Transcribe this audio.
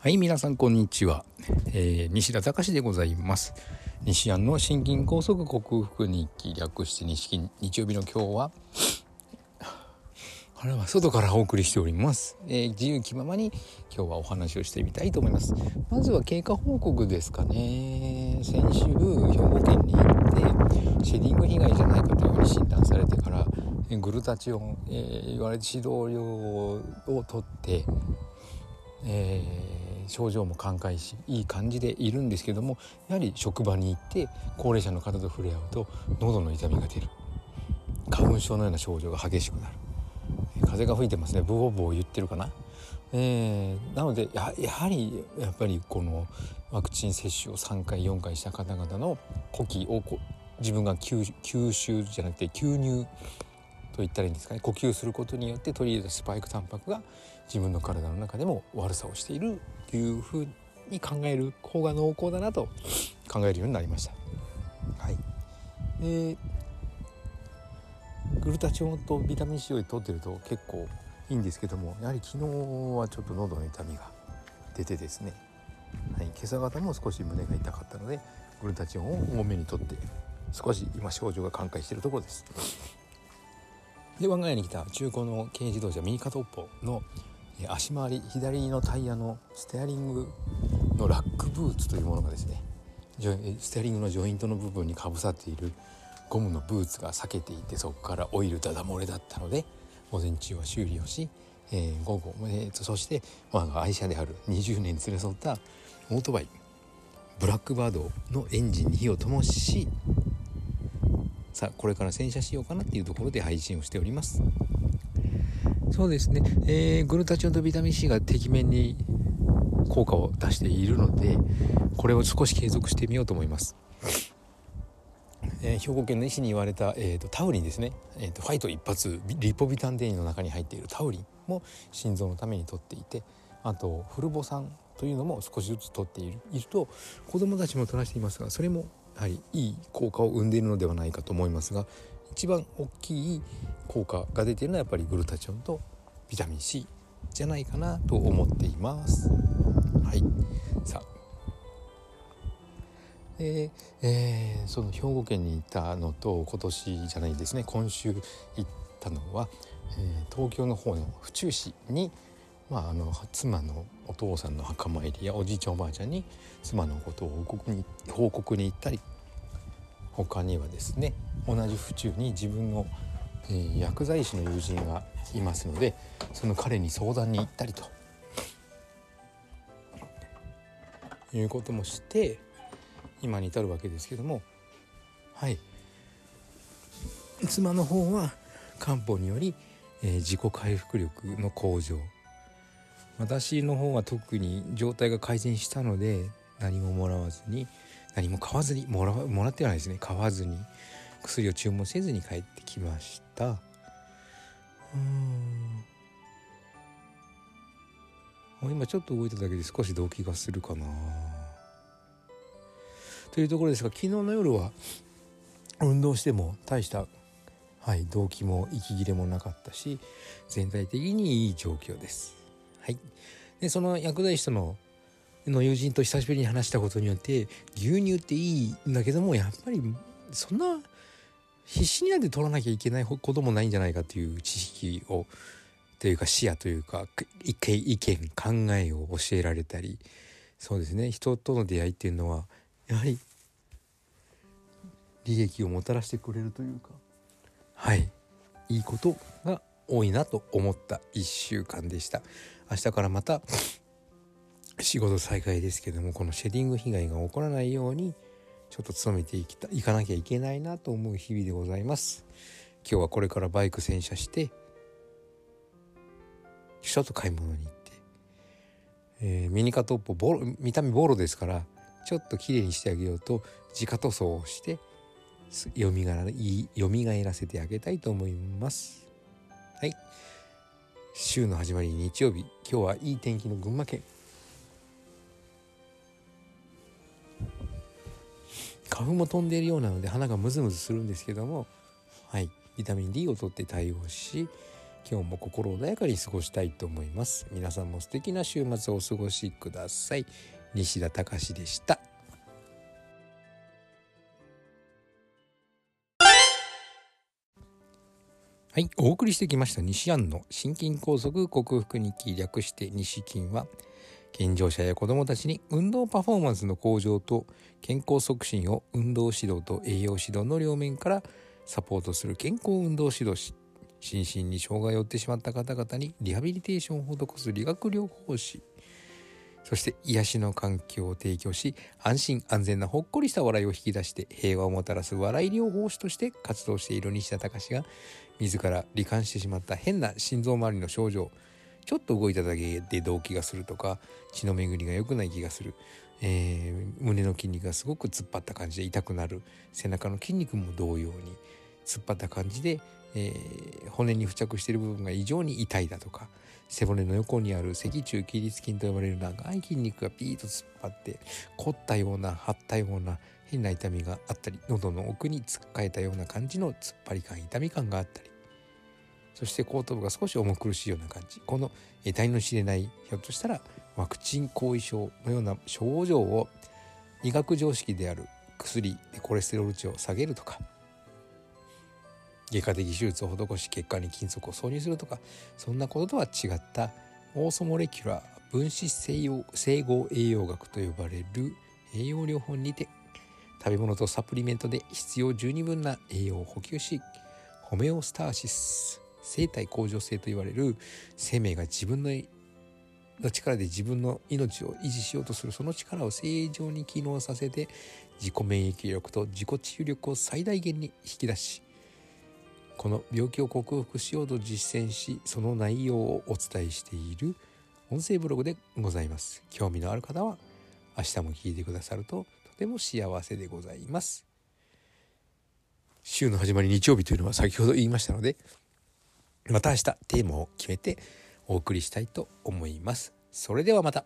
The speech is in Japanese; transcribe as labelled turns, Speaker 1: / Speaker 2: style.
Speaker 1: はい、皆さんこんにちは。えー、西田隆でございます。西安の心筋梗塞克服日記略して西金日曜日の今日は、あれは外からお送りしております、えー、自由気ままに今日はお話をしてみたいと思います。まずは経過報告ですかね。先週兵庫県に行ってシェディング被害じゃないかというふうに診断されてからグルタチオン、えー、言われて指導料を取って、えー症状も寛解しいい感じでいるんですけどもやはり職場に行って高齢者の方と触れ合うと喉の痛みが出る。花粉症のような症状が激しくなる。風が吹いてますね。ブオブオ言ってるかな、えー、なのでやはりやっぱりこのワクチン接種を3回4回した方々の呼気を自分が吸収じゃなくて吸入と言ったらいいんですかね呼吸することによって取り入れたスパイクタンパクが自分の体の中でも悪さをしているというふうに考える方が濃厚だなと考えるようになりました。はい、でグルタチオンとビタミン C を取ってると結構いいんですけどもやはり昨日はちょっと喉の痛みが出てですね、はい、今朝方も少し胸が痛かったのでグルタチオンを多めにとって少し今症状が寛解しているところです。で我が家に来た中古の軽自動車ミニカトッポの足回り左のタイヤのステアリングのラックブーツというものがですねステアリングのジョイントの部分にかぶさっているゴムのブーツが裂けていてそこからオイルダダ漏れだったので午前中は修理をし、えー、午後、えー、そして、まあ、愛車である20年連れ添ったオートバイブラックバードのエンジンに火を灯しさあこれから洗車しようかなっていうところで配信をしております。そうですね、えー、グルタチオンとビタミン C がてきめんに効果を出しているのでこれを少し継続してみようと思います。えー、兵庫県の医師に言われた、えーと、タウリンですね、えーと、ファイト一発リポビタンデインの中に入っているタウリンも心臓のためにとっていてあとフルボ酸というのも少しずつとっているいると子どもたちも取らしていますがそれもやはりいい効果を生んでいるのではないかと思いますが一番大きい効果が出ているのはやっぱりグルタチオンとビタミン C じゃないかなと思っています。はいさあで、えー、その兵庫県に行ったのと今年じゃないですね今週行ったのは、えー、東京の方の府中市に、まあ、あの妻のお父さんの墓参りやおじいちゃんおばあちゃんに妻のことを報告に報告に行ったり他にはですね同じ府中に自分の、えー、薬剤師の友人がいますのでその彼に相談に行ったりと。いうこともして今に至るわけですけどもはい。妻の方は漢方により、えー、自己回復力の向上私の方は特に状態が改善したので何ももらわずに何も買わずにもらもらってないですね。買わずに薬を注文せずに帰ってきました。うん。今ちょっと動いただけで少し動悸がするかな。というところですが昨日の夜は運動しても大したはい、動機も息切れもなかったし全体的にいい状況です。はい、でその薬剤師とのの友人と久しぶりに話したことによって牛乳っていいんだけどもやっぱりそんな必死になって取らなきゃいけないこともないんじゃないかという知識をというか視野というか意見意見考えを教えられたりそうですね。人との出会いっていうのはやはり利益をもたらしてくれるというかはい。いいことが多いなと思った1週間でした。明日からまた仕事再開ですけどもこのシェディング被害が起こらないようにちょっと努めていきたいかなきゃいけないなと思う日々でございます。今日はこれからバイク洗車してちょっと買い物に行って、えー、ミニカトップボロ見た目ボロですからちょっときれいにしてあげようと自家塗装をしてよみがらよみがえらせてあげたいと思います。はい。週の始まり日曜日。今日はいい天気の群馬県。花粉も飛んでいるようなので鼻がムズムズするんですけども。はい。ビタミン D を取って対応し今日も心穏やかに過ごしたいと思います。皆さんも素敵な週末をお過ごしください。西田隆でした。はい、お送りしてきました西安の心筋梗塞克服日記略して西筋は健常者や子どもたちに運動パフォーマンスの向上と健康促進を運動指導と栄養指導の両面からサポートする健康運動指導士心身に障害を負ってしまった方々にリハビリテーションを施す理学療法士。そして癒しの環境を提供し安心安全なほっこりした笑いを引き出して平和をもたらす笑い療法士として活動している西田隆が自ら罹患してしまった変な心臓周りの症状ちょっと動いただけで動悸がするとか血の巡りが良くない気がする、えー、胸の筋肉がすごく突っ張った感じで痛くなる。背中の筋肉も同様に突っ張った感じで、えー、骨に付着している部分が異常に痛いだとか背骨の横にある脊柱起立筋と呼ばれる長い筋肉がピーッと突っ張って凝ったような張ったような変な痛みがあったり喉の奥に突っかえたような感じの突っ張り感痛み感があったり。そして後頭部が少し重苦しいような感じ。この得体の知れないひょっとしたらワクチン後遺症のような症状を医学常識である薬でコレステロール値を下げるとか外科的手術を施し血管に金属を挿入するとかそんなこととは違った。オーソモレキュラー分子整合栄養学と呼ばれる栄養療法にて食べ物とサプリメントで必要十二分な栄養を補給しホメオスターシス生体向上性と言われる生命が自分のの力で自分の命を維持しようとするその力を正常に機能させて自己免疫力と自己治癒力を最大限に引き出しこの病気を克服しようと実践しその内容をお伝えしている音声ブログでございます興味のある方は明日も聞いてくださるととても幸せでございます週の始まり日曜日というのは先ほど言いましたのでまた明日テーマを決めてお送りしたいと思います。それではまた。